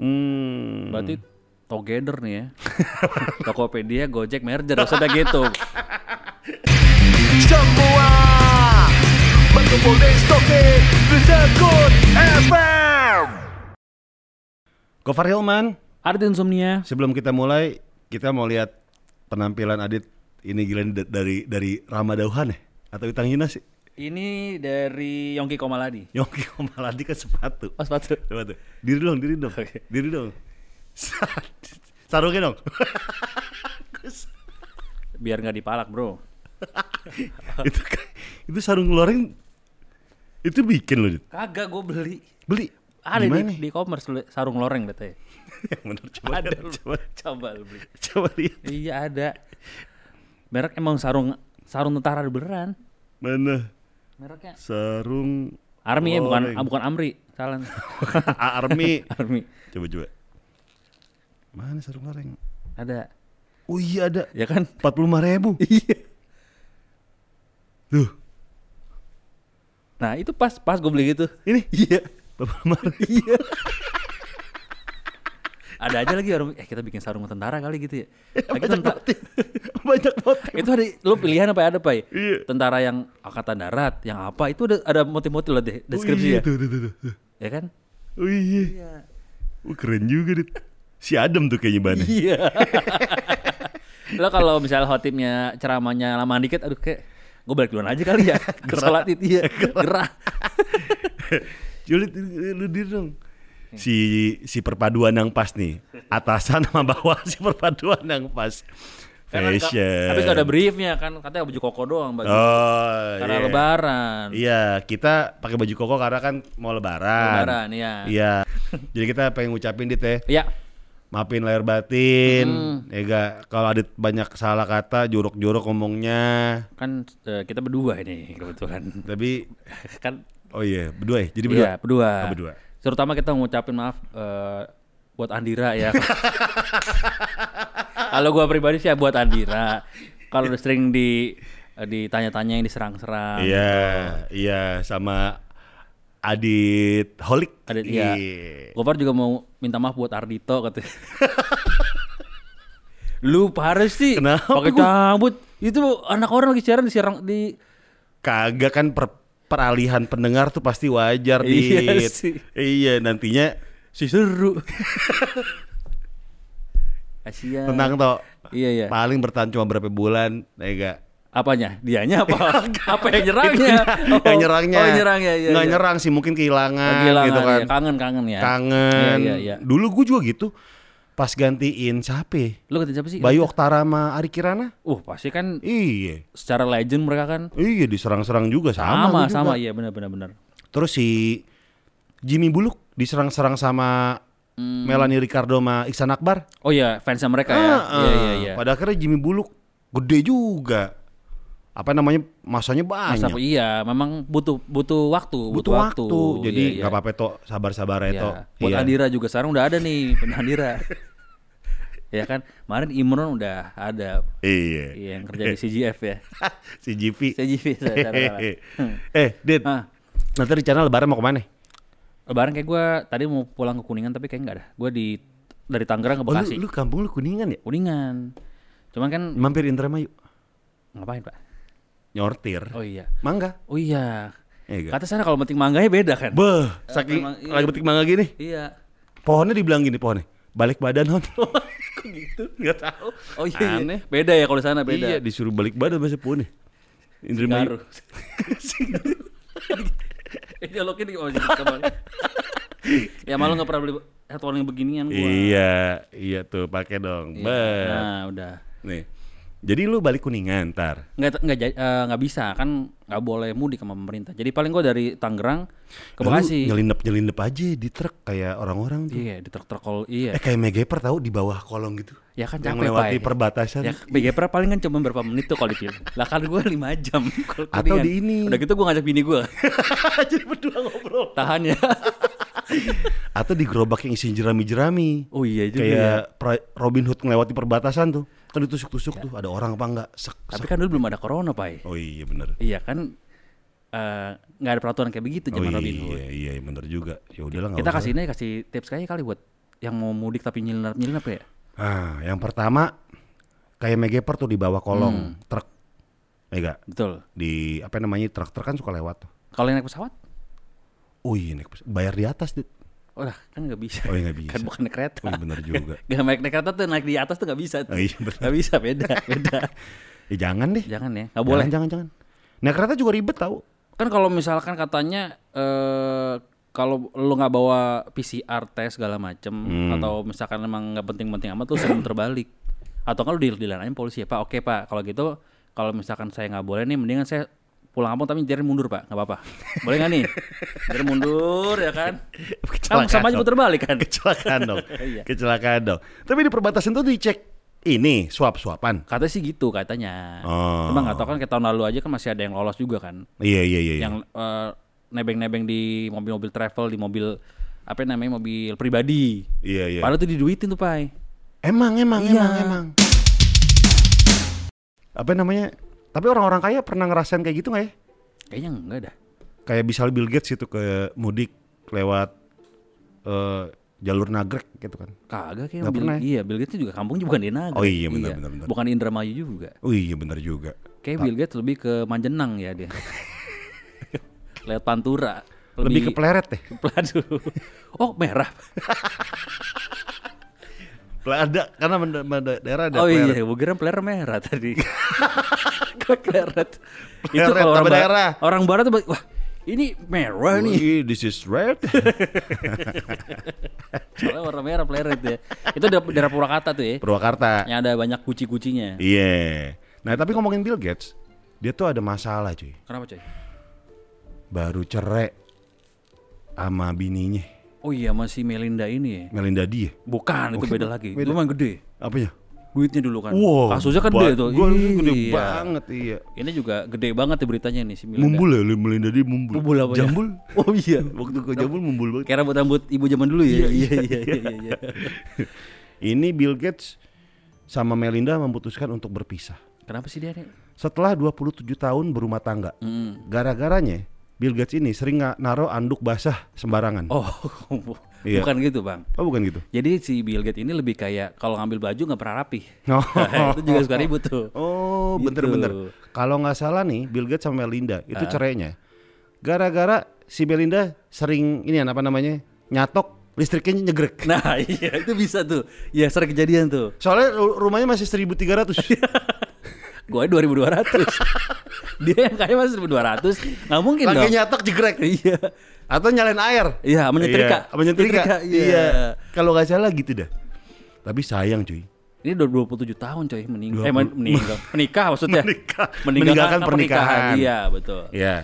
Hmm. Berarti together nih ya. Tokopedia, Gojek merger, maksudnya gitu. Semua berkumpul di Stoke Sekut FM. Gofar Hilman, Ada insomnia. sebelum kita mulai, kita mau lihat penampilan Adit ini gila dari dari Ramadauhan ya atau Utang Hina sih. Ini dari Yongki Komaladi. Yongki Komaladi kan sepatu. Oh sepatu. Tuh. Diri dong, diri dong. Oke. Diri dong. Sarungnya dong. Biar nggak dipalak bro. itu kan- itu sarung loreng itu bikin loh, Dit. Kagak gue beli. Beli. Ada Di mana? di, di e-commerce sarung loreng katanya. Yang bener coba. ada coba. Coba lu beli. Coba lihat. Iya ada. Merek emang sarung sarung tentara beneran. Mana? Mereknya Sarung Army ya bukan ah, bukan Amri. Salah. Army. Army. Coba coba. Mana sarung loreng? Ada. Oh iya ada. Ya kan? 45 ribu. Iya. Tuh. Nah itu pas pas gue beli gitu. Ini. Iya. 45 ribu. Iya. Ada aja lagi orang eh kita bikin sarung tentara kali gitu ya. Lagi Banyak tenta- motif. Banyak motif. itu ada lu pilihan apa ada pak? Iya. Tentara yang angkatan darat, yang apa itu ada ada motif-motif lah deh deskripsi oh, iya, ya. Tuh, tuh, tuh, tuh. Ya kan? Oh iya. Iya. Oh, keren juga, Dit. Si Adam tuh kayaknya bannya. Iya. Lo kalau misalnya khotibnya ceramahnya lama dikit, aduh kayak gue balik duluan aja kali ya. Ke sholat itu ya. Gerah. Julit, lu diri dong. Si si perpaduan yang pas nih. Atasan sama bawah si perpaduan yang pas. Fashion. Tapi gak ada briefnya kan, katanya baju koko doang baju. Oh, Karena iya. lebaran. Iya, kita pakai baju koko karena kan mau lebaran. Lebaran, iya. Iya. Jadi kita pengen ngucapin dit ya. Iya. Maafin lahir batin. Hmm. Ya gak, kalau Adit banyak salah kata, jorok-jorok ngomongnya. Kan eh, kita berdua ini kebetulan. Tapi kan oh iya, berdua ya. Jadi berdua. Iya, berdua. Oh, berdua. Terutama kita ngucapin maaf eh, buat Andira ya. Kalau gua pribadi sih ya buat Andira. Kalau udah sering di eh, ditanya-tanya yang diserang-serang. Iya, iya sama Adit Holik. Ada iya. Gopar juga mau minta maaf buat Ardito katanya. Lu parah sih. Pakai cabut. Itu anak orang lagi siaran diserang di Kagak kan per- peralihan pendengar tuh pasti wajar Iya Dit. sih. Iya, nantinya si seru. Kasihan. tenang toh. Iya iya. Paling bertahan cuma berapa bulan, ya gak? Apanya? Dianya apa? apa yang nyerangnya? Oh, yang nyerangnya. Oh, nyerangnya. Iya, Nggak iya. nyerang sih, mungkin kehilangan, Kehilangan, gitu kan. iya. Kangen kangen ya. Kangen. Iya, iya, iya. Dulu gue juga gitu. Pas gantiin siapa? Lu kata siapa sih? Bayu Oktara sama Ari Kirana? Uh, pasti kan Iya. secara legend mereka kan Iya diserang-serang juga sama. sama juga. sama, iya benar benar. Terus si Jimmy Buluk diserang-serang sama Hmm. Melanie Ricardo sama Iksan Akbar. Oh iya, fansnya mereka ya. Ah, Iya iya iya. Pada akhirnya Jimmy Buluk gede juga. Apa namanya masanya Masa banyak. iya, memang butuh butuh waktu, Butuh waktu. Jadi Iya, iya. nggak apa-apa toh sabar-sabar Iya. ya toh. Buat Iya. Andira juga sekarang udah ada nih, Andira. ya kan, kemarin Imron udah ada Iya. Iya, yang kerja di CGF ya. CGV salah. Hmm. eh, Dit. Ah. Nanti rencana lebaran mau ke mana? Lebaran kayak gue tadi mau pulang ke Kuningan tapi kayak nggak ada. Gue di dari Tangerang ke Oh, Bekasi. lu, lu kampung lu Kuningan ya? Kuningan. Cuman kan Mampir Indramayu. ngapain pak? Nyortir. Oh iya. Mangga. Oh iya. Iya nggak? Kata sana kalau metik mangganya beda kan? Beh, saking iya. lagi petik mangga gini. Iya. Pohonnya dibilang gini pohonnya. Balik badan hon. Kok gitu? Enggak tahu. Oh iya, iya. Aneh. Beda ya kalau di sana beda. Iya, disuruh balik badan masa pohonnya. Indramayu. Garuh. Ini dialogin di oh, jadi kembali. ya malu nggak pernah beli headphone yang beginian gua. Iya, iya tuh pakai dong. Iya. Bet. Nah, udah. Nih. Jadi lu balik Kuningan ntar. Nggak nggak eh, nggak bisa kan nggak boleh mudik sama pemerintah. Jadi paling gua dari Tangerang ke Bekasi. Nyelinep-nyelinep aja di truk kayak orang-orang tuh. Iya, di truk-truk kol iya. Eh kayak Megaper tahu di bawah kolong gitu. Ya kan Yang melewati Pak. perbatasan. Ya BGPR paling kan cuma berapa menit tuh kalau dipilih. Lah kan gue 5 jam. Atau kuningan. di ini. Udah gitu gue ngajak bini gue. Jadi berdua ngobrol. Tahan ya. Atau di gerobak yang isinya jerami-jerami. Oh iya juga ya. Kayak pra- Robin Hood ngelewati perbatasan tuh. Kan ditusuk-tusuk tuh. Ada orang apa enggak? Sek, Tapi sek. kan dulu belum ada corona, Pak. Oh iya bener. Iya kan eh, nggak ada peraturan kayak begitu Oh zaman iya, Robin Hood. iya, iya bener juga. Ya udahlah Kita kasih ini kasih tips kayak kali buat yang mau mudik tapi nyelinap-nyelinap ya? Ah, yang pertama kayak Megaper tuh di bawah kolong truk. Mega Betul. di apa namanya truk-truk kan suka lewat tuh. Kalau yang naik pesawat? Oh iya naik pes- bayar di atas dit. Oh lah, kan nggak bisa. Oh iya nggak bisa. Kan bukan naik kereta. Oh iya bener juga. Gak naik naik kereta tuh naik di atas tuh nggak bisa. Tuh. Oh iya, bener. Nggak bisa, beda, beda. Ya jangan deh. Jangan ya, nggak boleh. Jangan jangan. jangan. Naik kereta juga ribet tau. Kan kalau misalkan katanya eh kalau lu nggak bawa PCR tes segala macem Hmm. atau misalkan emang nggak penting-penting amat tuh sering terbalik. Atau kalau di dilanjutin polisi ya Pak, oke Pak, kalau gitu kalau misalkan saya nggak boleh nih, mendingan saya pulang kampung tapi jarin mundur Pak, nggak apa-apa. Boleh nggak nih? Jarin mundur ya kan? Kan sama aja putar balik kan? Kecelakaan dong. Iya. Kecelakaan dong. Tapi di perbatasan tuh dicek ini swab-swapan. Katanya sih gitu katanya. Oh. Cuma nggak tahu kan kayak tahun lalu aja kan masih ada yang lolos juga kan. Iya iya iya. iya. Yang eh, nebeng-nebeng di mobil-mobil travel, di mobil apa namanya mobil pribadi. Iya iya. Padahal tuh diduitin tuh, Pai. Emang emang Iya. emang emang. Apa namanya? Tapi orang-orang kaya pernah ngerasain kayak gitu nggak ya? Kayaknya enggak dah. Kayak bisa Bill Gates itu ke mudik lewat eh, jalur nagrek gitu kan. Kagak kayak Bill, pernah ya? Iya, Bill Gates juga kampungnya bukan di Nagrek. Oh iya, benar, benar, benar. Bukan Indramayu juga. Oh iya benar juga. Kayak Bill Gates lebih ke Manjenang ya dia. Lewat Pantura. Lebih ke pleret deh. Peladu. Oh, merah. Ada karena menda- menda- daerah ada oh pleret. iya, gue kira player merah tadi. Pleret. Itu kalau orang, daerah. orang barat tuh, wah ini merah nih. Wih, this is red. Soalnya warna merah pleret ya. Itu daerah, daerah Purwakarta tuh ya. Purwakarta. Yang ada banyak kuci-kucinya. Iya. Nah, tapi ngomongin Bill Gates, dia tuh ada masalah, cuy. Kenapa coy? Baru cerai sama bininya, Oh iya masih Melinda ini ya. Melinda dia. Bukan, itu Oke, beda lagi. beda. Lumayan gede. Apanya? Duitnya dulu kan. Wow, Kasusnya kan gede tuh. Gua gede Iya. banget, iya. Ini juga gede banget ya beritanya nih si Melinda. Mumbul ya, Melinda dia mumbul. Mumbul apa ya? Jambul. Oh iya. Waktu ke jambul mumbul banget. Kayak rambut-rambut ibu zaman dulu ya. Iya iya iya iya. iya. Ini Bill Gates sama Melinda memutuskan untuk berpisah. Kenapa sih dia nih? Setelah 27 tahun berumah tangga. Hmm. Gara-garanya Bill Gates ini sering nggak naruh anduk basah sembarangan. Oh, Iya. bukan gitu bang. Oh, bukan gitu. Jadi si Bill Gates ini lebih kayak kalau ngambil baju nggak pernah rapi. Oh. itu juga suka ribut tuh. Oh, Gitu. bener-bener. Kalau nggak salah nih, Bill Gates sama Melinda itu Ah. cerainya. Gara-gara si Melinda sering ini apa namanya nyatok listriknya nyegrek. Nah iya itu bisa tuh. Ya sering kejadian tuh. Soalnya ru- rumahnya masih 1300. Gue 2200. dia yang kaya masih 1200. Nggak mungkin Lagi dong. nyatok jegrek. Iya. Atau nyalain air. Iya, menyetrika. Iya, menyetrika. Iya. Iya. Kalau nggak salah gitu dah. Tapi sayang cuy. Ini udah 27 tahun coy meninggal. Eh Dua- men- meninggal. Menikah maksudnya. Menikah. Meninggalkan Meninggalkan pernikahan. Iya, betul. Ya.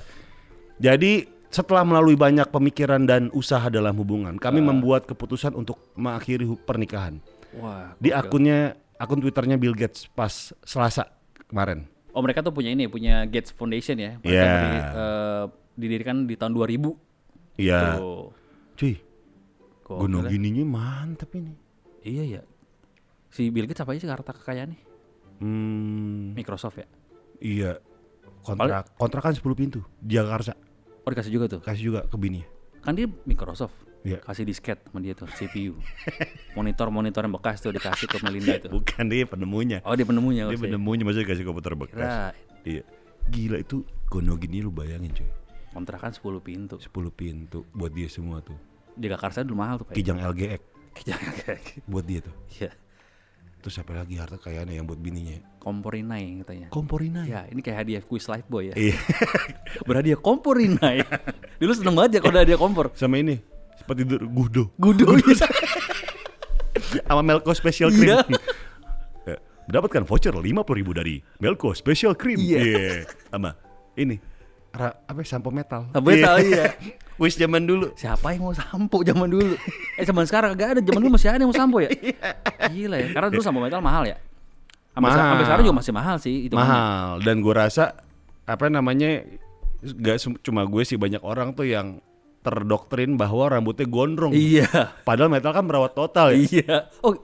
Jadi setelah melalui banyak pemikiran dan usaha dalam hubungan, kami Ah. membuat keputusan untuk mengakhiri pernikahan. Wah. Di akunnya akun Twitternya Bill Gates pas Selasa kemarin. Oh, mereka tuh punya ini, punya Gates Foundation ya. Mereka Iya. berdiri- eh, didirikan di tahun 2000. Iya. Tuh. Cuy, Gokil gunung ya. gininya mantep ini. Iya ya. Si Bill Gates apa aja sih harta kekayaannya? Hmm, Microsoft ya. iya. Kontrak kontrakan 10 pintu. Jakarta Oh dikasih juga tuh. kasih juga ke bini. Kan dia Microsoft. Iya. Kasih disket sama dia tuh CPU. Monitor-monitor yang bekas tuh dikasih ke Melinda tuh. Bukan dia penemunya. Oh dia penemunya Dia penemunya maksudnya dikasih komputer bekas. Kira Iya. Gila itu gunung gini lu bayangin cuy. kontrakan 10 pintu. 10 pintu buat dia semua tuh. Di Jakarta dulu mahal tuh Pak. Kijang LGX kayak gitu. buat dia tuh. Iya. Terus apa lagi harta kekayaannya yang buat bininya? Komporinai katanya. Komporinai. Ya, ini kayak hadiah kuis live boy ya. Iya. Berhadiah komporinai. Dulu seneng banget ya kalau ada hadiah kompor. Sama ini seperti tidur gudo Gudo iya. sama Melco Special Cream. Iya. Ya, Mendapatkan voucher 50.000 ribu dari Melco Special Cream. Iya. Sama ini ra- apa ya, sampo metal. Sampo metal, iya. Kuis zaman dulu. Siapa yang mau sampo zaman dulu? Eh zaman sekarang gak ada. Zaman dulu masih ada yang mau sampo ya? Gila ya. Karena dulu sampo metal mahal ya. Sampai, Mahal. sampai sekarang juga masih mahal sih itu Mahal dan gue rasa apa namanya gak cuma gue sih banyak orang tuh yang terdoktrin bahwa rambutnya gondrong. Iya. Padahal metal kan merawat total ya. Iya. Oh,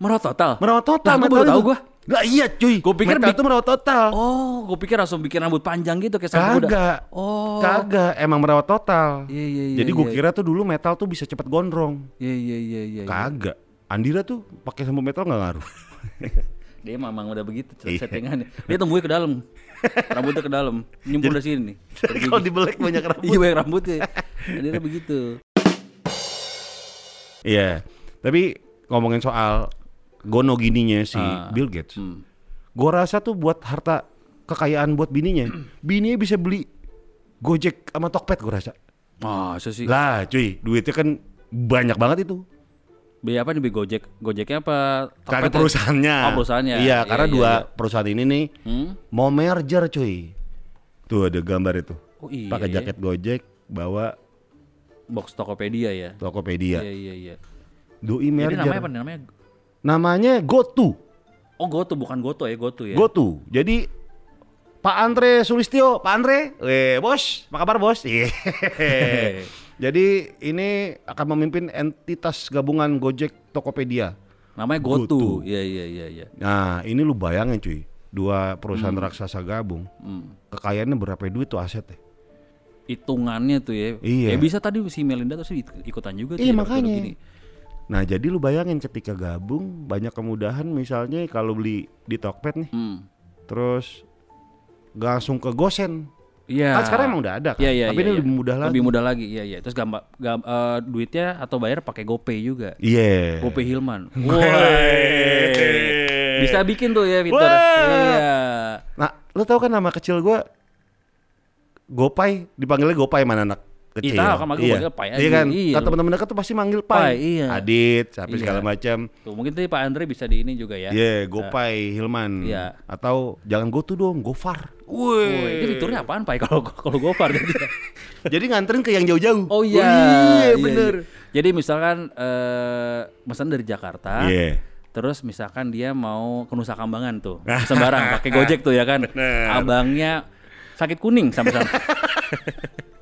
merawat total. Merawat total Nah, gue baru tahu gue. Lah iya cuy. Gua pikir metal itu merawat total. Oh, gue pikir langsung bikin rambut panjang gitu kayak sama. Kagak. Oh. Kagak, emang merawat total. Iya, iya, iya, Jadi gue iya. kira tuh dulu metal tuh bisa cepet gondrong. Iya iya iya iya. iya. Kagak. Andira tuh pakai sampo metal nggak ngaruh. Dia memang udah begitu Iya. settingannya. Dia tumbuhnya ke dalam. Rambutnya ke dalam. Nyumpul dari sini Kalau dibelek banyak rambut. Iya banyak rambutnya. Udah begitu. Iya. Tapi ngomongin soal gono gininya si Ah. Bill Gates. Hmm. Gue rasa tuh buat harta kekayaan buat bininya, bininya bisa beli Gojek sama Tokped gue rasa. Masa sih? Lah cuy, duitnya kan banyak banget itu. Beli apa nih beli Gojek? Gojeknya apa? Ya? perusahaannya. Oh perusahaannya. Iya, karena iya, dua iya. perusahaan ini nih Hmm? mau merger cuy. Tuh ada gambar itu. Oh iya. Pakai ya. jaket Gojek, bawa Box Tokopedia ya. Tokopedia. Iya iya iya. Doi Jadi merger. namanya apa? Namanya Namanya GoTo. Oh Goto bukan Goto ya, Goto ya. GoTo. Jadi Pak Andre Sulistyo, Pak Andre, eh bos, apa kabar bos? Iya. Jadi ini akan memimpin entitas gabungan Gojek Tokopedia. Namanya Goto. Goto. Iya iya iya iya. Nah ini lu bayangin cuy, dua perusahaan raksasa gabung, Hmm. kekayaannya berapa duit tuh asetnya? Hitungannya tuh ya. Iya. Ya bisa tadi si Melinda terus ikut- ikutan juga tuh Iya, ya, makanya. gini. Nah jadi lu bayangin ketika gabung banyak kemudahan misalnya kalau beli di Tokped nih, Hmm. terus gak langsung ke Gosen. Iya. Kan sekarang emang udah ada kan, Iya, iya, tapi iya, ini iya. lebih mudah lagi. Lebih mudah lagi. Iya iya. Terus gambar gam- eh, duitnya atau bayar pakai GoPay juga. Iya. GoPay Hilman. Woi. Bisa bikin tuh ya. Wah. Iya. Nah, lu tahu kan nama kecil gua Gopay, dipanggilnya Gopay mana anak kecil. Iya, tahu kan, makanya iya. manggil Pai aja. Iya kan? Iya, Kan lu- teman-teman dekat tuh pasti manggil Pai. Pai, iya. Adit, sampai Iya. segala macam. Tuh mungkin tadi Pak Andre bisa di ini juga ya. Iya, Gopay, Hilman. Iya. Atau jangan Gotu dong, Gofar. Woi, itu fiturnya apaan Pak kalau kalau GoPar jadi? Jadi nganterin ke yang jauh-jauh. Oh iya. iya, bener. Jadi misalkan eh pesan dari Jakarta. Iya. Terus misalkan dia mau ke Nusa Kambangan tuh, pesan barang pakai Gojek tuh ya kan. Bener. Abangnya sakit kuning sama-sama.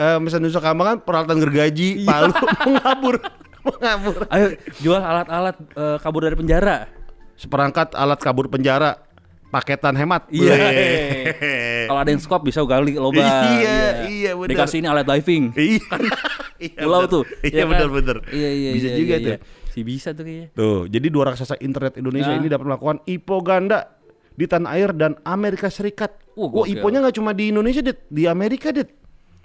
Eh, misalnya Nusa Kambangan peralatan gergaji, palu, mau ngabur. Mau ngabur. Ayo jual alat-alat eh, kabur dari penjara. Seperangkat alat kabur penjara, paketan hemat. Iya. Kalau ada yang skop bisa gali lubang. Iya, iya, bener. Dikasih ini alat diving. Iya. Iya, Pulau tuh. Iya ya kan? benar-benar. Iya iya. Bisa iya, juga iya, tuh. iya. Si bisa tuh kayaknya. Tuh, jadi dua raksasa internet Indonesia Nah. ini dapat melakukan IPO ganda di tanah air dan Amerika Serikat. Uh, oh, gokil. IPO-nya nggak cuma di Indonesia, Dit. Di Amerika, Dit.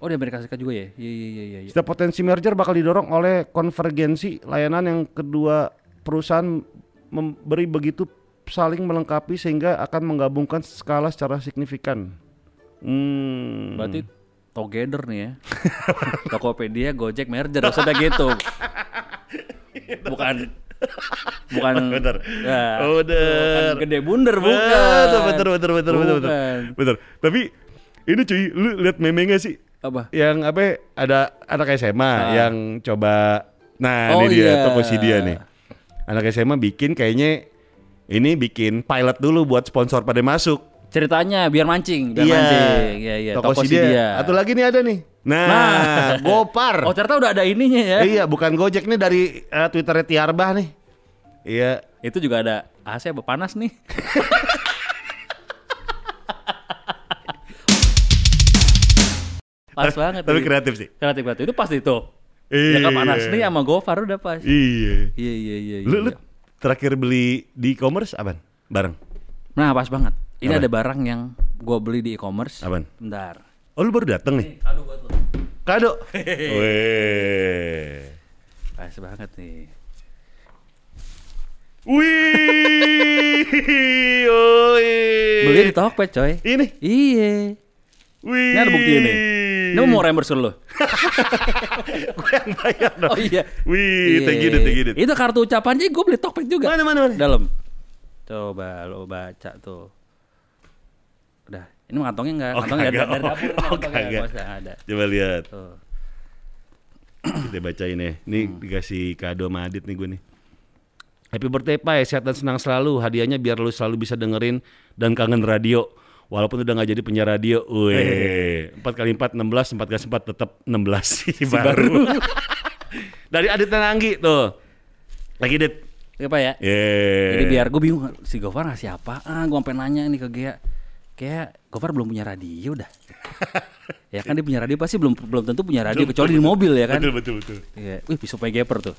Oh di Amerika Serikat juga ya? Iya iya iya iya. Setiap potensi merger bakal didorong oleh konvergensi layanan yang kedua perusahaan memberi begitu saling melengkapi sehingga akan menggabungkan skala secara signifikan. Hmm. Berarti together nih ya. Tokopedia, Gojek, merger, maksudnya gitu. Bukan bukan Bener. Ya, Oh, bener. bukan gede bunder bukan. Betul, betul, betul, betul, betul, betul. Bukan. Betul. Tapi ini cuy, lu lihat meme gak sih? Apa? Yang apa? Ada anak SMA yang coba Nah, Oh, ini dia iya. toko si dia nih. Anak SMA bikin kayaknya ini bikin pilot dulu buat sponsor pada masuk. Ceritanya biar mancing, biar mancing. Iya iya, Toko, si dia. Atau lagi nih ada nih. Nah, Gopar. Oh ternyata udah ada ininya ya. iya, bukan Gojek nih dari eh, Twitternya Tiarbah nih. Iya. Itu juga ada AC apa panas nih. pas banget. Tapi kreatif sih. Kreatif kreatif itu pas itu. Ya kan Iya. nih sama Gofar udah pas. Iya. Iya iya iya. Lu, lu iya. terakhir beli di e-commerce apaan? Bareng. Nah pas banget. Ini Apa? ada barang yang gua beli di e-commerce. Apaan? Bentar. Oh, lu baru dateng nih. Aduh buat lu. Kado. Weh. Pas banget nih. Wih. Oi. Beli di Tokped coy. Ini. Iya. Wih. Ini ada buktinya nih. Ini mau reimburse lu. Gue yang bayar dong. Oh iya. Wih, thank you, Iya. thank you. Itu kartu ucapannya gue beli Tokped juga. Mana, mana, mana? Dalam. Coba lo baca tuh. Udah. Ini mah kantongnya enggak, Oh, kantongnya dari, kagak. dari dapur. Oh, kagak. nggak usah ada. Coba lihat. Tuh. Kita bacain ya. Ini Hmm. dikasih kado sama Adit nih gue nih. Happy birthday Pai, sehat dan senang selalu. Hadiahnya biar lu selalu bisa dengerin dan kangen radio. Walaupun udah nggak jadi penyiar radio. Weh, 4 kali 4 16, 4 kali 4 tetap 16 sih baru. Dari Adit Nananggi tuh. Lagi Dit. Ya Pak ya. Yeah. Jadi biar gue bingung si Gofar ngasih apa? Ah, gue sampai nanya nih ke Gea. Kayak Gofar belum punya radio dah. ya kan dia punya radio pasti belum belum tentu punya radio kecuali di mobil ya kan. Betul betul betul. Iya. Wih, pisau Geper tuh.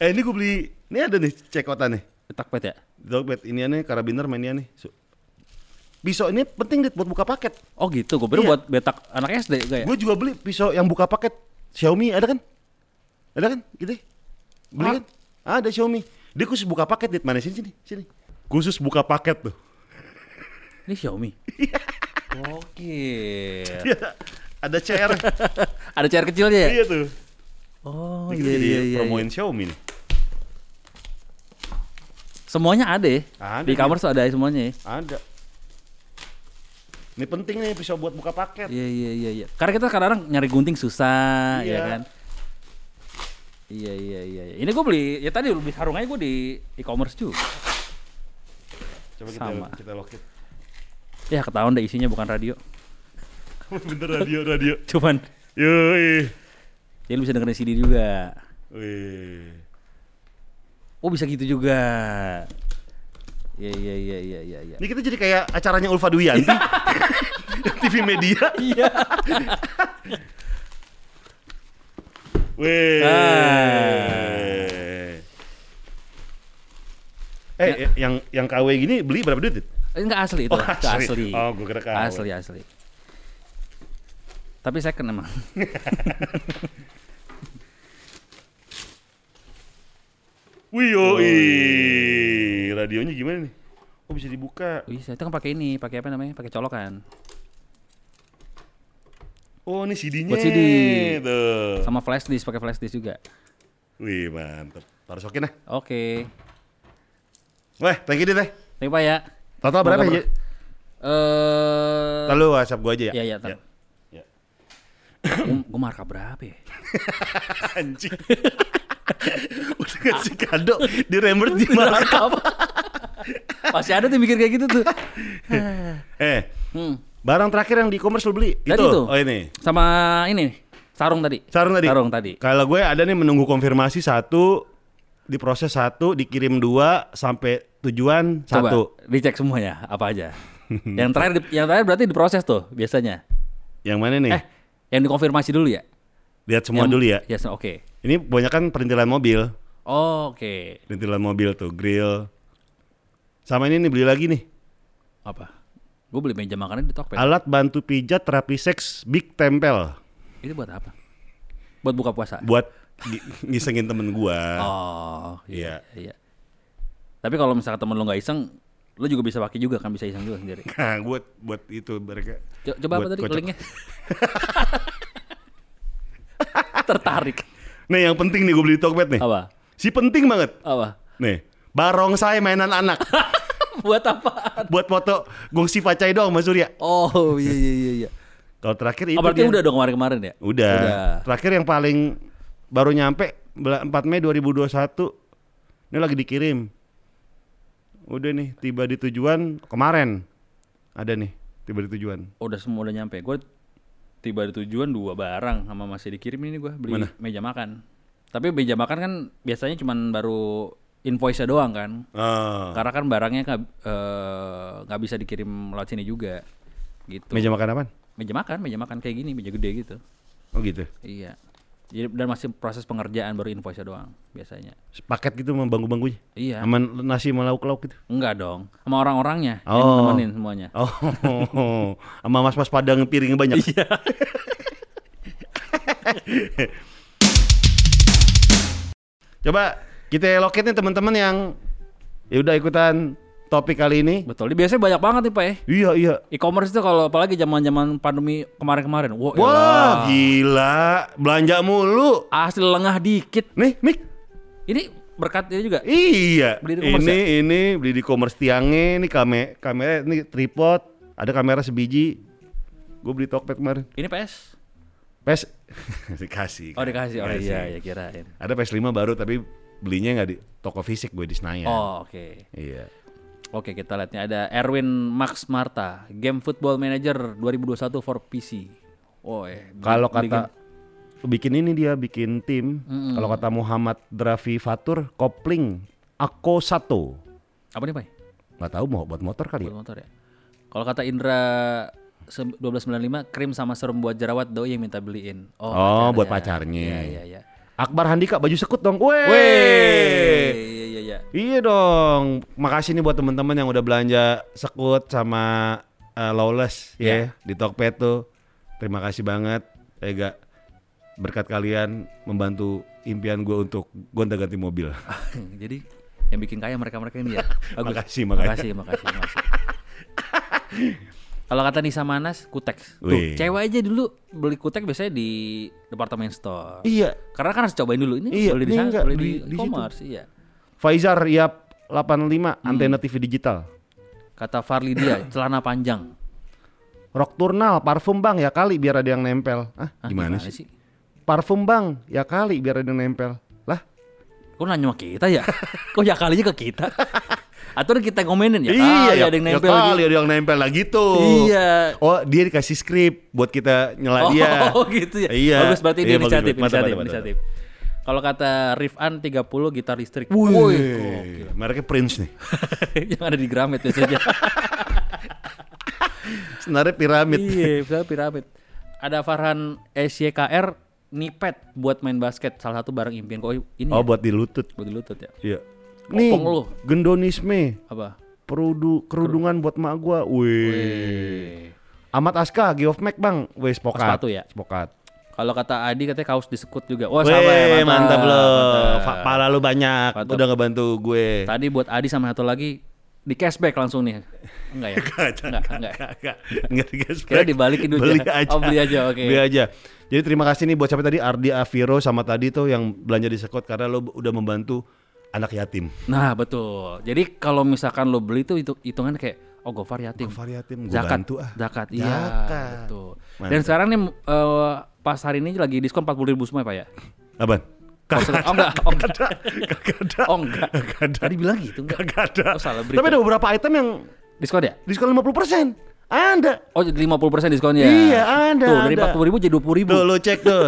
Eh ini gue beli, ini ada nih cekotan nih. Takpet ya? Dogbat ini aneh karabiner mainnya nih. Pisau ini penting dit buat buka paket. Oh gitu, gue pikir Iya. buat betak anak SD ya? Gue juga beli pisau yang buka paket Xiaomi ada kan? Ada kan? Gitu. Beli Ah. kan? Ada Xiaomi. Dia khusus buka paket dit mana sini sini sini. Khusus buka paket tuh. Ini Xiaomi. Oke. ada CR. Ada cair kecilnya ya? iya tuh. Oh Ini iya jadi iya iya. promoin Xiaomi nih. Semuanya ada ya? Ada Di e-commerce tuh ada ya semuanya ya? Ada. Ini penting nih pisau buat buka paket. Iya iya iya iya. Karena kita kadang-kadang nyari gunting susah Iya. ya kan. Iya iya iya. iya. Ini gue beli ya tadi beli sarung aja gue di e-commerce juga. Coba kita Sama. kita loket. Ya ketahuan deh isinya bukan radio. Bener radio radio. Cuman Yoi. dia bisa dengerin CD juga. Wih. Oh bisa gitu juga. Iya iya iya iya iya. iya. Ini kita jadi kayak acaranya Ulfa Duyanti. TV media. Iya. Wih. Ah. Eh, eh, yang yang KW gini beli berapa duit? Dit? Enggak asli itu. Oh, asli. asli. Oh, gua kira KW. Asli asli. Tapi second emang. Wih, Radionya gimana nih? Oh, bisa dibuka. Bisa, itu kan pakai ini, pakai apa namanya? Pakai colokan. Oh, ini CD-nya. Buat CD. Tuh. Sama flash disk, pakai flash disk juga. Wih, mantep. Taruh sokin lah. Oke. Weh, thank you, Dit. eh. Thank you, Pak ya. Total berapa ya? Eh, Lalu WhatsApp gua aja ya. Iya, iya, tar. Ya. Ya. gue marka berapa ya? Anjing. Udah ngasih kado di reimburse di markup. Masih ada tuh mikir kayak gitu tuh. Eh, Hmm. barang terakhir yang di e-commerce lu beli Tadi itu. tuh. Oh ini. Sama ini sarung tadi. Sarung tadi. Sarung tadi. Kalau gue ada nih menunggu konfirmasi satu, diproses satu, dikirim dua sampai tujuan Coba satu. dicek semuanya apa aja. yang terakhir yang terakhir berarti diproses tuh biasanya. Yang mana nih? Eh, yang dikonfirmasi dulu ya? Lihat semua Yang- dulu ya. Yes, oke. Ini banyak kan perintilan mobil, Oh, oke. perintilan mobil tuh, grill. Sama ini nih beli lagi nih. Apa? Gue beli meja makannya di Tokped. Alat bantu pijat terapi seks Big Tempel Itu buat apa? Buat buka puasa. buat gi- ngisengin temen gua. Oh, iya. Iya. iya. Tapi kalau misalkan temen lo nggak iseng, lo juga bisa pakai juga kan bisa iseng juga sendiri. Nah, buat buat itu mereka. Co- Coba apa tadi kocok. linknya? Tertarik. Nih yang penting nih gue beli di Tokped nih. Apa? Si penting banget. Apa? Nih, barongsai mainan anak. buat apa? buat foto gongsi Facai doang sama Surya. Oh iya iya iya. iya. Kalau terakhir itu Oh, berarti dia. udah dong kemarin-kemarin ya? Udah. Udah. Terakhir yang paling baru nyampe bela- 4 Mei 2021. Ini lagi dikirim. Udah nih, tiba di tujuan kemarin. Ada nih, tiba di tujuan. Udah semua udah nyampe. Gue tiba di tujuan dua barang sama masih dikirim ini gue beli Mana? meja makan. Tapi meja makan kan biasanya cuman baru invoice doang kan. Ah. Karena kan barangnya nggak eh, nggak bisa dikirim lewat sini juga. Gitu. Meja makan apaan? Meja makan, meja makan kayak gini, meja gede gitu. Oh gitu. Iya. Jadi dan masih proses pengerjaan baru invoice doang biasanya. Paket gitu sama bangku-bangkunya. Iya. Sama nasi sama lauk-lauk gitu. Enggak dong. Sama orang-orangnya Oh. yang nemenin semuanya. Oh, sama mas-mas padang piringnya banyak. Iya. Coba kita loket nih teman-teman yang ya udah ikutan topik kali ini. Betul. Ini biasanya banyak banget nih, Pak ya. Iya iya. E-commerce itu kalau apalagi zaman-zaman pandemi kemarin-kemarin. Wah, Wah elah. gila, belanja mulu. asli lengah dikit. Nih, Mik. Ini berkat ini juga. Iya. Beli di e-commerce ini ini beli di commerce tiangnya, ini kame kamera ini tripod, ada kamera sebiji. Gue beli Tokped kemarin. Ini PS. PS dikasih. Oh, dikasih. Oh Dikasih. iya, ya kirain. Ada PS5 baru tapi belinya nggak di toko fisik gue di Senayan. Oh, oke. Iya. Oke, kita lihat nih ada Erwin Max Marta, Game Football Manager 2021 for PC. Oh, eh. Kalau kata bikin ini dia bikin tim. Mm-mm. Kalau kata Muhammad Drafi Fatur, kopling Ako Sato. Apa nih, Pak? Nggak tahu mau buat motor kali ya. Buat motor ya. Kalau kata Indra se- 1295 krim sama serum buat jerawat doi yang minta beliin. Oh, buat pacarnya. pacarnya. Iya, iya, iya. Akbar Handika baju sekut dong. Weh. Weh. Iya, iya, dong. Makasih nih buat teman-teman yang udah belanja sekut sama eh, Lawless ya Iya. di Tokped tuh. Terima kasih banget. Ega berkat kalian membantu impian gue untuk gonta-ganti mobil. Jadi yang bikin kaya mereka-mereka ini ya. Bagus. Makasih, makanya. makasih, makasih, makasih. Kalau kata Nisa Manas, Kutex. Tuh, Wih. cewek aja dulu beli Kutex biasanya di departemen store. iya. Karena kan harus cobain dulu ini Iya, beli di sana, beli di- di, e-commerce, iya. Faizar Yap 85 Hmm. antena TV digital. Kata Farlidia, celana panjang. Rock Turnal parfum bang ya kali biar ada yang nempel. Ah, Hah, gimana, sih? Parfum bang ya kali biar ada yang nempel. Lah, Kok nanya sama kita ya? Kok ya kalinya ke kita? Atau kita ngomenin ya? iya, kali ya, ada yang ya nempel kali gitu. ada yang nempel lah gitu. Iya. Oh, dia dikasih skrip buat kita nyela Oh, dia. gitu ya. Iya. Bagus berarti Iya, dia bagus, inisiatif, bagus. Mantap, inisiatif, mantap, mantap. inisiatif. Kalau kata Rifan 30 gitar listrik. Wih, Wih, mereknya Prince nih. yang ada di Gramet biasanya. Senarnya piramid. iya, piramid. Ada Farhan SYKR nipet buat main basket salah satu barang impian kok ini Oh, ya? buat di lutut. buat di lutut ya. Iya. Nih, lu. gendonisme, Apa? perudu kerudungan buat mak gua. Wih. Wih. Amat Aska, Geof Mac bang. Wih, spokat. sepatu ya? Spokat. Kalau kata Adi katanya kaos disekut juga. Wah, Wih, sama ya, mantap, lo. mantap. Fa- Pala lu banyak. Mantap. Udah ngebantu gue. Tadi buat Adi sama satu lagi di cashback langsung nih. Enggak ya? enggak, enggak. Enggak, enggak dikasih Kira back. dibalikin duitnya. Beli aja. Oh, beli aja, oke. Beli aja. Jadi terima kasih nih buat siapa tadi Ardi Aviro sama tadi tuh yang belanja di Sekot karena lo udah membantu anak yatim. Nah, betul. Jadi kalau misalkan lo beli tuh itu hitungan kayak oh Gofar yatim. Gofar yatim, gua zakat. bantu ah. Zakat, iya. Betul. Mantap. Dan sekarang nih eh, pas hari ini lagi diskon 40 ribu semua ya, Pak ya? Apaan? Oh, Kagak oh enggak, oh enggak. Kagak ada. Oh enggak. Kagak ada. Tadi bilang gitu enggak? Kagak ada. Oh, salah berita. Tapi ada beberapa item yang Diskon ya? diskon 50%. Ada. Oh, jadi 50% diskon ya? Iya, ada, Tuh, dari ada. 40 ribu jadi 20 ribu. Tuh lo cek tuh.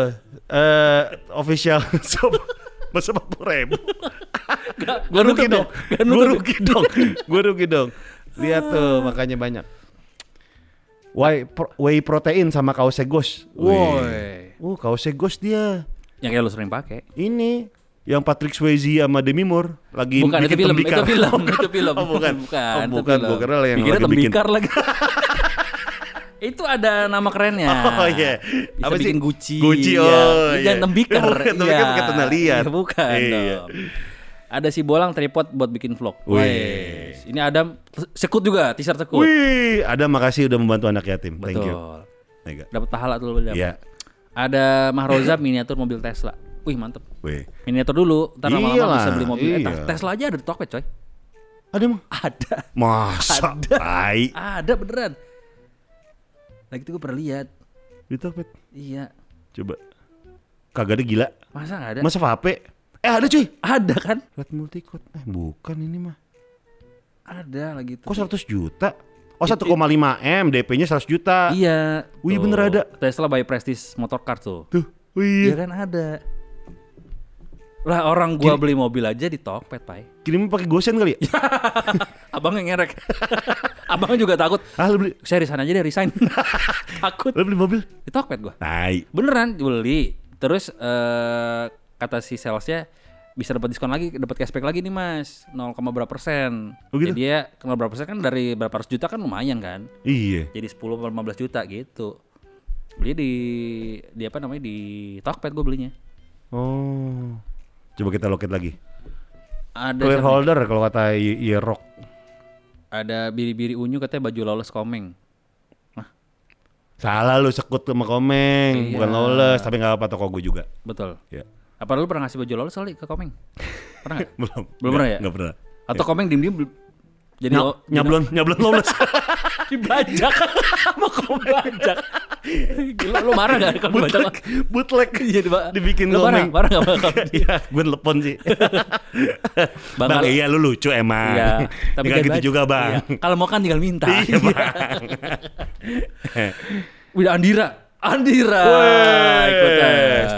Eh official shop. Masa 40 ribu? Gue rugi dong. Gak Gue rugi dong. Gue rugi dong. Lihat tuh makanya banyak. Whey, pro- whey protein sama kaosegos. Woi. Uh, kaosegos dia. Yang kayak lo sering pakai. Ini yang Patrick Swayze sama Demi Moore lagi Bukan itu bikin film, tembikar. itu film, itu film. Oh, bukan. bukan. Oh, itu bukan. Gua kira yang Dikira lagi bikin. tembikar lagi. itu ada nama kerennya. Oh iya. Bisa Apa sih? bikin Gucci. Gucci, iya. oh, Ini iya. Jangan tembikar. Bukan, tembikar pakai tanda liat. Iya, Bukan Iya. dong. Ada si bolang tripod buat bikin vlog. Wih. Ini Adam sekut juga, t-shirt sekut. Wih, ada makasih udah membantu anak yatim. Thank you. Betul. Mega. Dapat pahala tuh dapat. Iya. Ada Mahroza miniatur mobil Tesla. Wih, mantep. Wih. Miniatur dulu, ntar lama-lama Iyalah, bisa beli mobil. Eh, iya. Tesla aja ada di Tokped, coy. Ada emang? Ada. Masa? Ada. Tai. Ada beneran. Lagi itu gue pernah lihat. Di Tokped. Iya. Coba. Kagak ada gila. Masa nggak ada? Masa vape? Eh ada cuy. Ada kan? Red multicode. Eh bukan ini mah. Ada lagi itu. Kok 100 juta? Oh 1,5 M, DP-nya 100 juta. Iya. Wih, Tuh. bener ada. Tesla by Prestige Motor Car tuh. Tuh. Iya Wih. kan ada. Lah orang gua beli mobil aja di Tokped, Pai. Kirim pakai gosen kali ya? Abangnya ngerek. Abangnya juga takut. ah lu beli Saya resign aja deh, resign. takut. lu beli mobil? Di Tokped gua. Tai. Beneran beli. Terus eh kata si salesnya bisa dapat diskon lagi, dapat cashback lagi nih mas, 0, berapa persen. Oh gitu? Jadi ya 0 berapa persen kan dari berapa ratus juta kan lumayan kan. Iya. Jadi 10 atau 15 juta gitu. Beli di di apa namanya di Tokped gue belinya. Oh. Coba kita loket lagi. Ada Clear holder kalau kata Yerok. ada biri-biri unyu katanya baju lawless komeng. Salah lu sekut sama komeng, Iya. bukan lawless, tapi nggak apa toko gue juga. Betul. Ya. Apa lu pernah ngasih baju lawless kali ke komeng? Pernah nggak? Belum. Belum pernah ya? Nggak pernah. Atau komeng diem-diem jadi Ny- lo- nyablon nyablon lawless. dibajak mau bajak gila lu marah gak dibajak bootleg, bootleg. Iya, diba- dibikin lu marah marah gak bakal Iya, gue telepon sih. Bang, bang, iya lu lucu emang. Iya, tapi jangan gitu bajak. juga bang. Iya. kalau mau kan tinggal minta Iya bang. Wida Andira Andira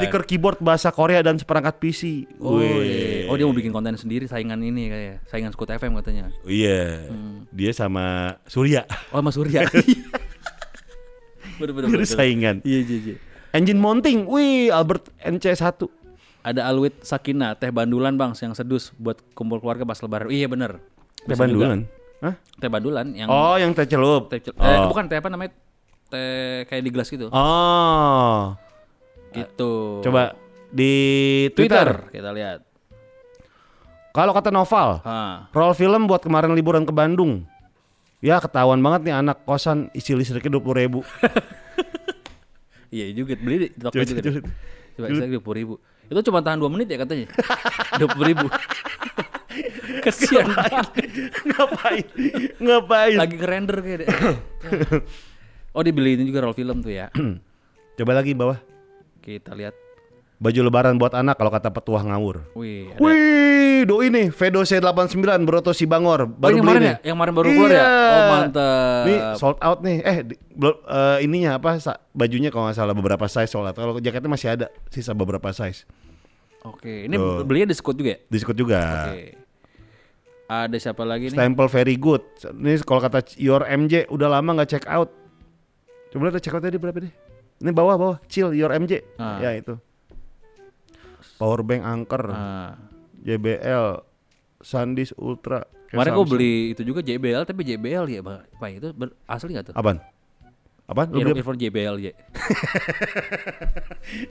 stiker keyboard bahasa Korea dan seperangkat PC. Oh, Weh. oh dia mau bikin konten sendiri saingan ini kayak saingan Scoot FM katanya. Iya, dia sama Surya. Oh Mas Surya. bener, bener, bener. saingan. Iya iya iya. Engine mounting, wih Albert NC1. Ada Alwit Sakina, teh bandulan bang, yang sedus buat kumpul keluarga pas lebaran. Iya bener. Teh bandulan. Hah? Teh bandulan yang Oh, yang teh celup. teh cel- eh, Oh. bukan teh apa namanya? Teh kayak di gelas gitu. Oh. Gitu. Coba di Twitter. Twitter. kita lihat. Kalau kata Noval, Ah, roll film buat kemarin liburan ke Bandung. Ya ketahuan banget nih anak kosan isi listriknya dua ribu. iya juga beli di Tokped Coba, juga. coba. deh. Coba saya dua puluh ribu. Itu cuma tahan dua menit ya katanya. Dua puluh ribu. Kesian banget. ngapain? Ngapain? Lagi ngerender kayak deh. Oh dibeliin juga roll film tuh ya. Coba lagi bawah. Kita lihat. Baju lebaran buat anak kalau kata petuah ngawur. Wih, ada. Wih, doi nih, Vedo C89 Broto Sibangor Oh, baru yang beli kemarin ya? Yang kemarin baru keluar ya? Iya. Oh, mantap. Nih sold out nih. Eh, di- eh, ininya apa? sa- bajunya kalau nggak salah beberapa size sold out. Kalau jaketnya masih ada sisa beberapa size. Oke, ini Tuh. belinya di Scoot juga ya? Diskut juga. Oke. Ada siapa lagi nih? Stempel very good. Ini kalau kata Your MJ udah lama nggak check out. Coba lihat check out tadi berapa deh? Ini bawah bawah, chill Your MJ. Ah. Ya itu. Power bank angker, Ah. JBL, Sandis Ultra. Kemarin gue beli itu juga JBL, tapi JBL ya, Pak. Itu asli nggak tuh? Apaan? Apaan? Lu Ear- beli apa? Earphone JBL ya.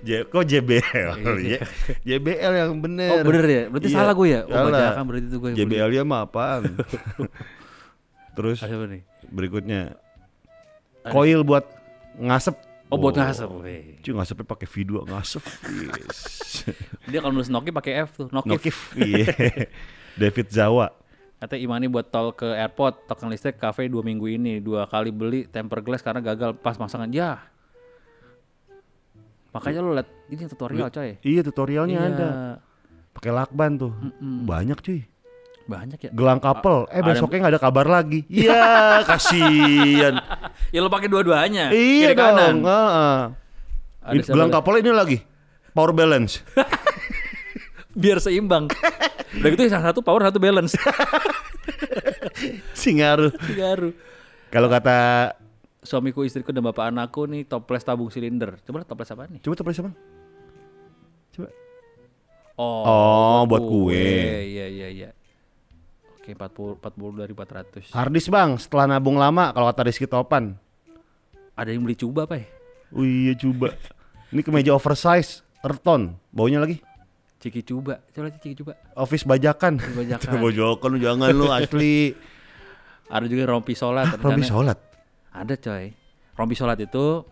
J- kok JBL ya? JBL yang bener. Oh bener ya? Berarti Iya, salah gue ya? Oh salah. bacakan berarti itu gue. JBL ya mah apaan? Terus berikutnya coil buat ngasep. Oh, buat ngasep. Cuy ngasepnya pakai V2 ngasep. Yes. Dia kalau nulis Noki pakai F tuh, Nokif. Nokif. Iya. David Zawa. Katanya Imani buat tol ke airport, token listrik kafe dua minggu ini dua kali beli temper glass karena gagal pas masangan ya. Makanya lo liat ini tutorial coy. Iya tutorialnya Iya. ada. Pakai lakban tuh. Banyak cuy. Banyak ya. Gelang couple. Eh besoknya nggak ada kabar lagi. Iya kasihan. Ya lo pakai dua-duanya. iya kiri kanan. dong. Ini Gelang couple ini lagi. Power balance. Biar seimbang. Udah gitu yang satu power satu balance. Singaruh. Garu. Kalau kata Suamiku, istriku dan bapak anakku nih toples tabung silinder. Coba toples apa nih? coba toples bang. Coba. Oh, Oh, buat kue. Iya iya iya. Oke, 40 40 dari 400. Hardis bang, setelah nabung lama kalau kata Rizky Topan. Ada yang beli coba, Pak. Oh iya coba. Ini kemeja oversize, Erton. Baunya lagi. Ciki coba. Coba Ciki coba. Office bajakan. Bajakan. Bajakan lu jangan lu asli. Ada juga rompi sholat. Rencana- sholat. Ada coy. Rompi sholat itu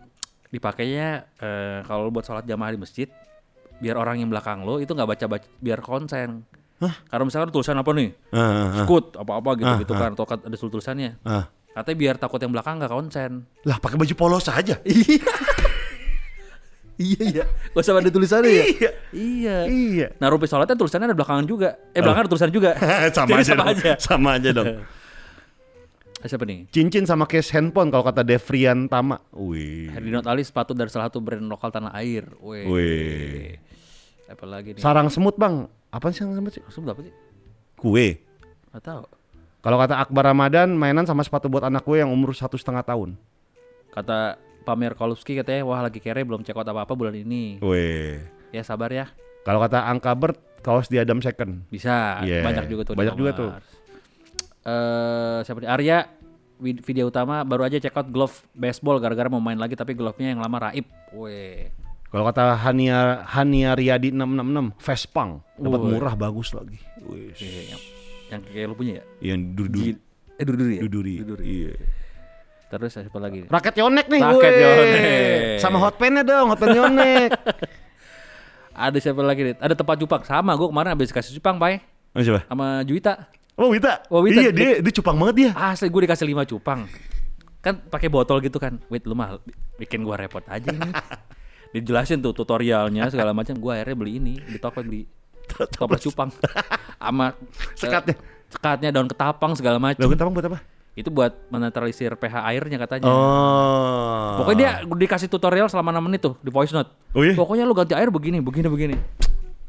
dipakainya eh, kalau buat sholat jamaah di masjid, biar orang yang belakang lo itu nggak baca baca biar konsen. Karena misalkan tulisan apa nih, Ah, ah, ah. skut apa apa gitu gitu kan, atau ada tulisannya. Ah. Katanya biar takut yang belakang nggak konsen. Lah pakai baju polos aja. Iya. iya iya. Gak usah ada tulisannya ya. Iya. Iya. Iya. Nah rompi sholatnya tulisannya ada belakangan juga. Eh belakangan ada tulisan juga. sama Jadi aja sama dong. aja. Sama aja dong. Siapa nih? Cincin sama case handphone kalau kata Devrian Tama. Wih. Herdinot Ali sepatu dari salah satu brand lokal tanah air. Wih. Wih. Apa lagi nih? Sarang semut bang. Apa sih sarang semut sih? Maksud berapa sih? Kue. Gak tahu. Kalau kata Akbar Ramadan, mainan sama sepatu buat anak gue yang umur satu setengah tahun. Kata Pamer Kolupski katanya wah lagi kere belum check out apa-apa bulan ini. Wih. Ya sabar ya. Kalau kata Angka Bert, kaos di Adam Second. Bisa. Yeah, Banyak juga tuh. banyak juga tuh. Eh siapa nih? Arya vid- video utama baru aja check out glove baseball gara-gara mau main lagi tapi glove-nya yang lama raib. Weh. Kalau kata Hania Hania Riyadi 666, Vespang. Dapat murah bagus lagi. Wih. Yang, kayak lu punya ya? Yang duduri. Eh duduri ya? Duduri. Duduri. Iya. Terus siapa lagi? Raket Yonek nih. Raket weh. Yonek. Sama hot pen-nya dong, hot pen Yonek. Ada siapa lagi nih? Ada tempat cupang sama gue kemarin habis kasih cupang, Pak. Oh, siapa? Sama Juwita. Oh, Wita. Oh, Wita. Iya, dia dia cupang banget dia. Asli gue dikasih 5 cupang. Kan pakai botol gitu kan. Wait, lu mah bikin gua repot aja. Dijelasin tuh tutorialnya segala macam. Gua akhirnya beli ini di toko beli toples cupang. Sama eh, Sekatnya. sekatnya daun ketapang segala macam. Daun ketapang buat apa? Itu buat menetralisir pH airnya katanya. Oh. Pokoknya dia dikasih tutorial selama 6 menit tuh di voice note. Oh iya? Pokoknya lu ganti air begini, begini, begini.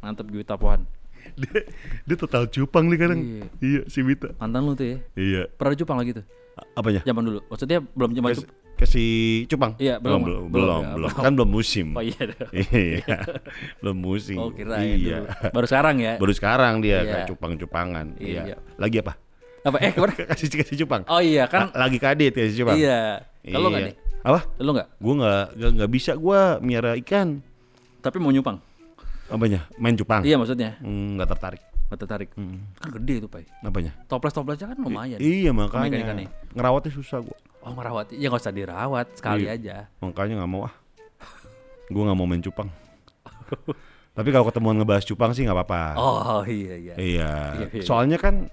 Mantep Juwita Pohan. dia, dia total cupang nih kadang. Iya. Iya, si Mita. Mantan lu tuh ya. Iya. Pernah Jepang lagi tuh. A- Apanya? Zaman dulu. Maksudnya belum cuma Kasih, kasih cupang? Iya, belum, belum. belum, Belum, ya, belum. Kan belum musim. Oh iya. iya, belum musim. Oh kirain Iya. dulu. Baru sekarang ya. Baru sekarang dia Iya. kayak cupang-cupangan. Iya. Iya. Lagi apa? Apa eh ke mana? kasih kasih cupang. Oh iya kan. La- lagi kadit kasih cupang. Iya. Kalau nggak Iya. nih? Apa? Lu nggak? Gua nggak nggak nggak bisa gua miara ikan. Tapi mau nyupang. Apanya? Main cupang? Iya maksudnya. Hmm, nggak tertarik. Nggak tertarik. Kan gede itu, Pak. Apanya? Toples-toplesnya kan lumayan. Iya Sama makanya. ikan-ikannya. Ngerawatnya susah gua. Oh merawat. Ya nggak usah dirawat sekali Iya. aja. Makanya nggak mau ah. Gua nggak mau main cupang. Tapi kalau ketemuan ngebahas cupang sih nggak apa-apa. Oh iya iya. Iya. Iya, iya. Soalnya kan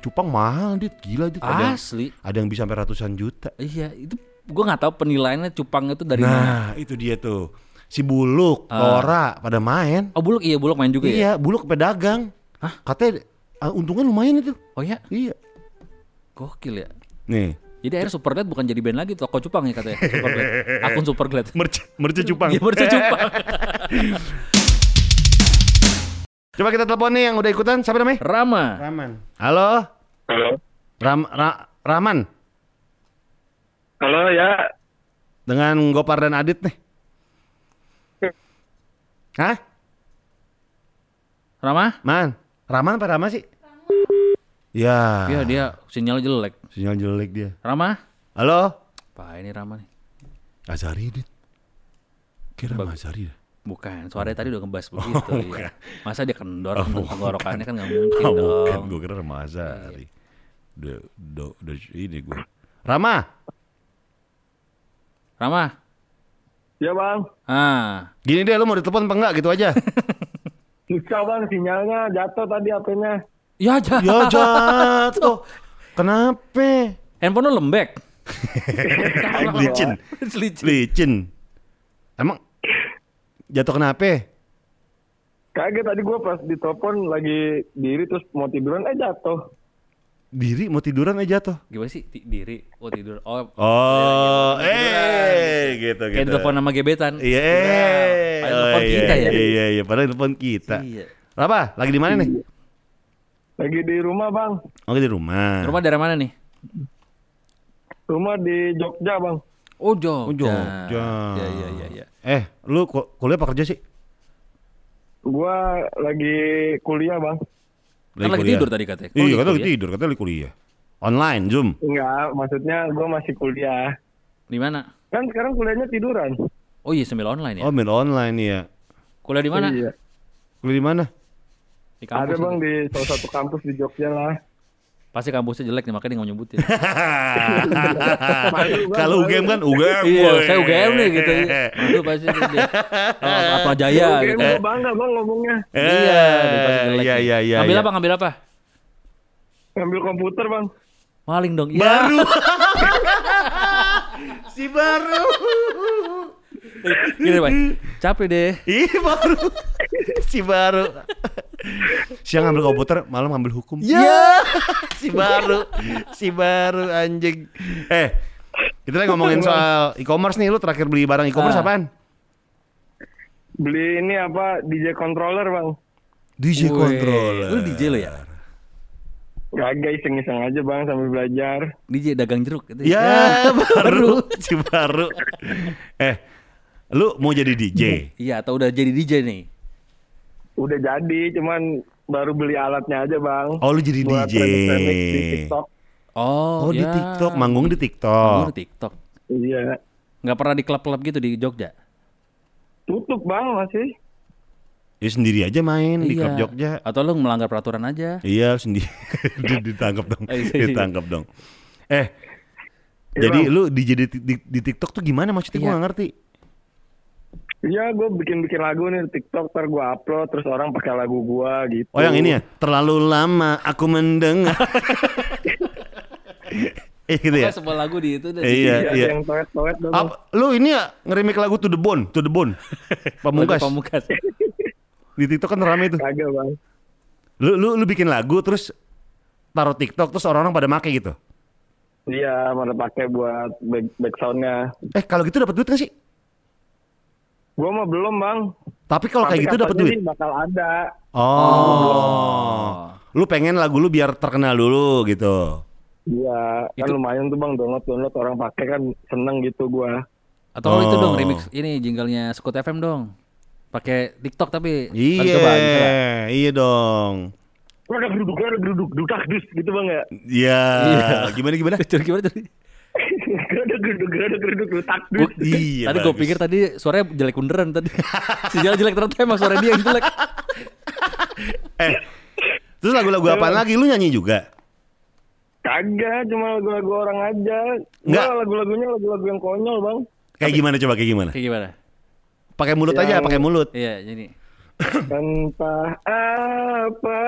cupang mahal dit, gila dit. Ada, yang- Asli. ada yang bisa sampai ratusan juta. Iya, itu gua nggak tahu penilaiannya cupang itu dari mana. nah, itu dia tuh. Si Buluk, Ah. Tora pada main. Oh, buluk iya, buluk main juga ya. Iya, Buluk pedagang. Hah? Katanya ah, untungnya lumayan itu. Oh ya, Iya. gokil ya. Nih, Jadi akhirnya Superglad bukan jadi band lagi toko cupang ya katanya. Superglad. Akun Superglad. merch merch cupang. Iya, mercu cupang. Coba kita telepon nih yang udah ikutan. Siapa namanya? Rama. Raman. Halo? Halo. Ram Ra- Rahman Halo ya. dengan Gopar dan Adit nih. Hah? Rama? Man, Rahman apa Rama sih? Ya. Iya, dia sinyal jelek. Sinyal jelek dia. Rama? Halo? Apa ini Rama nih? Azari dit. Kira Rama Azari dah. Bukan, suaranya tadi udah ngebahas begitu ya. Masa dia kendor tenggorokannya kan nggak mungkin Oh, bukan, dong. gue kira Rama Azari. Udah, udah, udah ini gue. Rama, Rama? Ya bang. Ah, gini deh lu mau ditelepon apa enggak gitu aja. Susah bang sinyalnya jatuh tadi HP-nya. Ya aja. ya jatuh. Kenapa? Handphone lu lembek. Licin. Licin. Licin. Emang jatuh kenapa? Kaget tadi gue pas ditelepon lagi diri terus mau tiduran eh jatuh. Diri mau tiduran aja jatuh. Gimana sih Ti- diri? Oh tidur. Oh, Oh, Iya, iya, eh gitu gitu. kayak telepon sama gebetan. Iya, eh. Padahal Oh, telepon iya, kita ya. Iya, iya, padahal telepon kita. Iya. Apa? Lagi di mana nih? Lagi di rumah bang. Oh, di rumah. Rumah dari mana nih? Rumah di Jogja bang. Oh Jogja. Oh, Jogja. Iya iya iya. iya. Eh, lu ku- kuliah apa kerja sih? Gue lagi kuliah bang. Kan lagi kuliah. tidur tadi katanya. Iya, lagi katanya lagi tidur, katanya lagi kuliah. Online, Zoom. Enggak, maksudnya gue masih kuliah. Di mana? Kan sekarang kuliahnya tiduran. Oh iya sambil online ya. Oh, main online ya. Kuliah di mana? Iya. Kuliah di mana? Di kampus. Ada bang di salah satu kampus di Jogja lah. Pasti kampusnya jelek nih makanya dia nggak mau nyebutin. Kalau UGM kan UGM. iya, saya UGM nih gitu. Itu pasti dia. Oh, Atma Jaya gitu. gue bangga bang ngomongnya. Eh, Iya, jelek Iya, iya, iya. Ngambil iya. apa? Ngambil apa? Ngambil komputer bang. Maling dong. Iya. Baru. si baru. Gini, Pak. Capek deh. Ih, baru. si baru. Siang ngambil komputer, malam ngambil hukum. Ya. si baru. Si baru anjing. Eh, kita lagi ngomongin soal e-commerce nih. Lu terakhir beli barang e-commerce Ah. apaan? Beli ini apa DJ controller bang. DJ Wih, controller. Lu DJ lo ya? Gagak iseng-iseng aja bang sambil belajar. DJ dagang jeruk gitu. Ya, baru. si baru. Eh, lu mau jadi DJ? Iya, atau udah jadi DJ nih? Udah jadi, cuman baru beli alatnya aja bang. Oh, lu jadi Buat DJ. di TikTok. Oh, Oh, di ya. TikTok, manggung di Manggung TikTok. di TikTok. Iya. Nggak pernah di klub-klub gitu di Jogja? Tutup bang masih. Ya sendiri aja main di Iya. klub Jogja. Atau lu melanggar peraturan aja? Iya sendiri ditangkap dong, Oh, iya, ditangkap dong. Eh, Iya, jadi Bang. lu DJ di, di, di TikTok tuh gimana maksudnya? Gue Iya. gak ngerti. Iya, gue bikin-bikin lagu nih di TikTok, ntar gue upload, terus orang pakai lagu gue gitu. Oh yang ini ya, terlalu lama aku mendengar. eh gitu ya. Sebuah lagu di itu deh. Eh, iya, Iya, iya. yang toet-toet dong. Apa, lu ini ya ngerimik lagu To The Bone, To The Bone. Pamungkas. Pamungkas. Di TikTok kan rame itu. Kagak bang. Lu lu lu bikin lagu terus taruh TikTok terus orang-orang pada make gitu. Iya, mana pakai buat back, back soundnya. Eh kalau gitu dapat duit gak sih? Gua mah belum bang. Tapi kalau kayak gitu dapat duit. bakal ada. Oh. Lu pengen lagu lu biar terkenal dulu gitu. Iya, kan Itu- lumayan tuh bang download download orang pakai kan seneng gitu gua. Atau kalau itu Oh. dong remix ini jinglenya Skut FM dong. Pakai TikTok tapi Iya, iya dong. Ada geruduk, ada geruduk, dutak dus gitu bang ya. Iya. Iya. Gimana gimana? Gimana tadi? Geruduk, ada geruduk, dutak dus. Gua- Iya. tadi gue pikir tadi suaranya jelek beneran tadi. Sinyal jelek ternyata emang suara dia yang jelek. Eh. Terus lagu-lagu apaan lagi lu nyanyi juga? Kagak, cuma lagu-lagu orang aja. Nggak. Gua lagu-lagunya lagu-lagu yang konyol bang. Kayak gimana coba kayak gimana? Kayak gimana? Pakai mulut aja, Yang- pakai mulut. Iya, jadi Entah apa,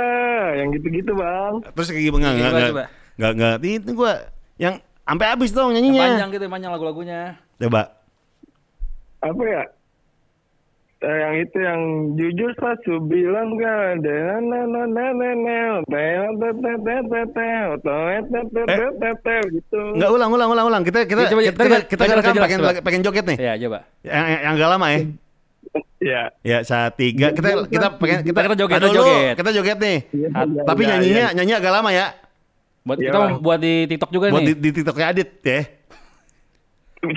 yang gitu-gitu bang. Terus kayak gimana? Enggak, Coba, enggak, coba. enggak, enggak. Itu gua yang Sampai habis dong nyanyinya. Yang panjang gitu, yang panjang lagu-lagunya. Coba. Apa ya? Yang itu yang jujur satu bilang kan na na na na na na eh? gitu nggak ulang ulang ulang ulang kita kita coba, kita kita, kita, kita, kita pengen coba. pengen joget nih ya coba yang yang gak lama ya Ya. Ya, saat tiga kita kita pengen kita, kita joget, kita joget. Kita joget nih. Tapi nyanyinya nyanyi agak lama ya. Buat iya. kita buat di TikTok juga buat nih. Buat di, di TikToknya Adit ya.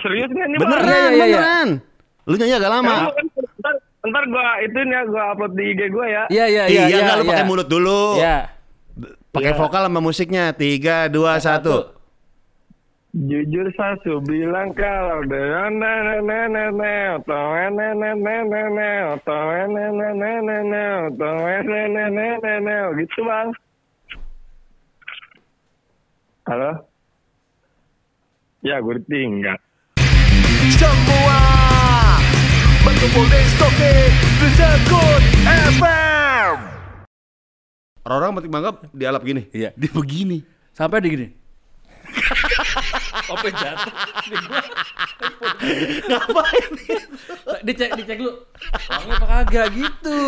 Serius nih ini beneran, iya, iya, beneran. Ya, ya, ya. Lu nyanyi agak lama. Ya, ntar, ntar gua itu nih ya, gua upload di IG gua ya. Iya iya iya. Iya enggak lu pakai mulut dulu. Iya. Pakai ya. vokal sama musiknya. 3 2 1. Jujur Sasu bilang kalau gitu bang. Halo? Ya gue tinggal. Semua berkumpul di Soke Sekut FM Orang-orang metik mangga dialap gini. Iya. Dia begini. Sampai di gini. Open jatuh. Di. Ngapain? Dicek, dicek lu. Wangi apa kagak gitu.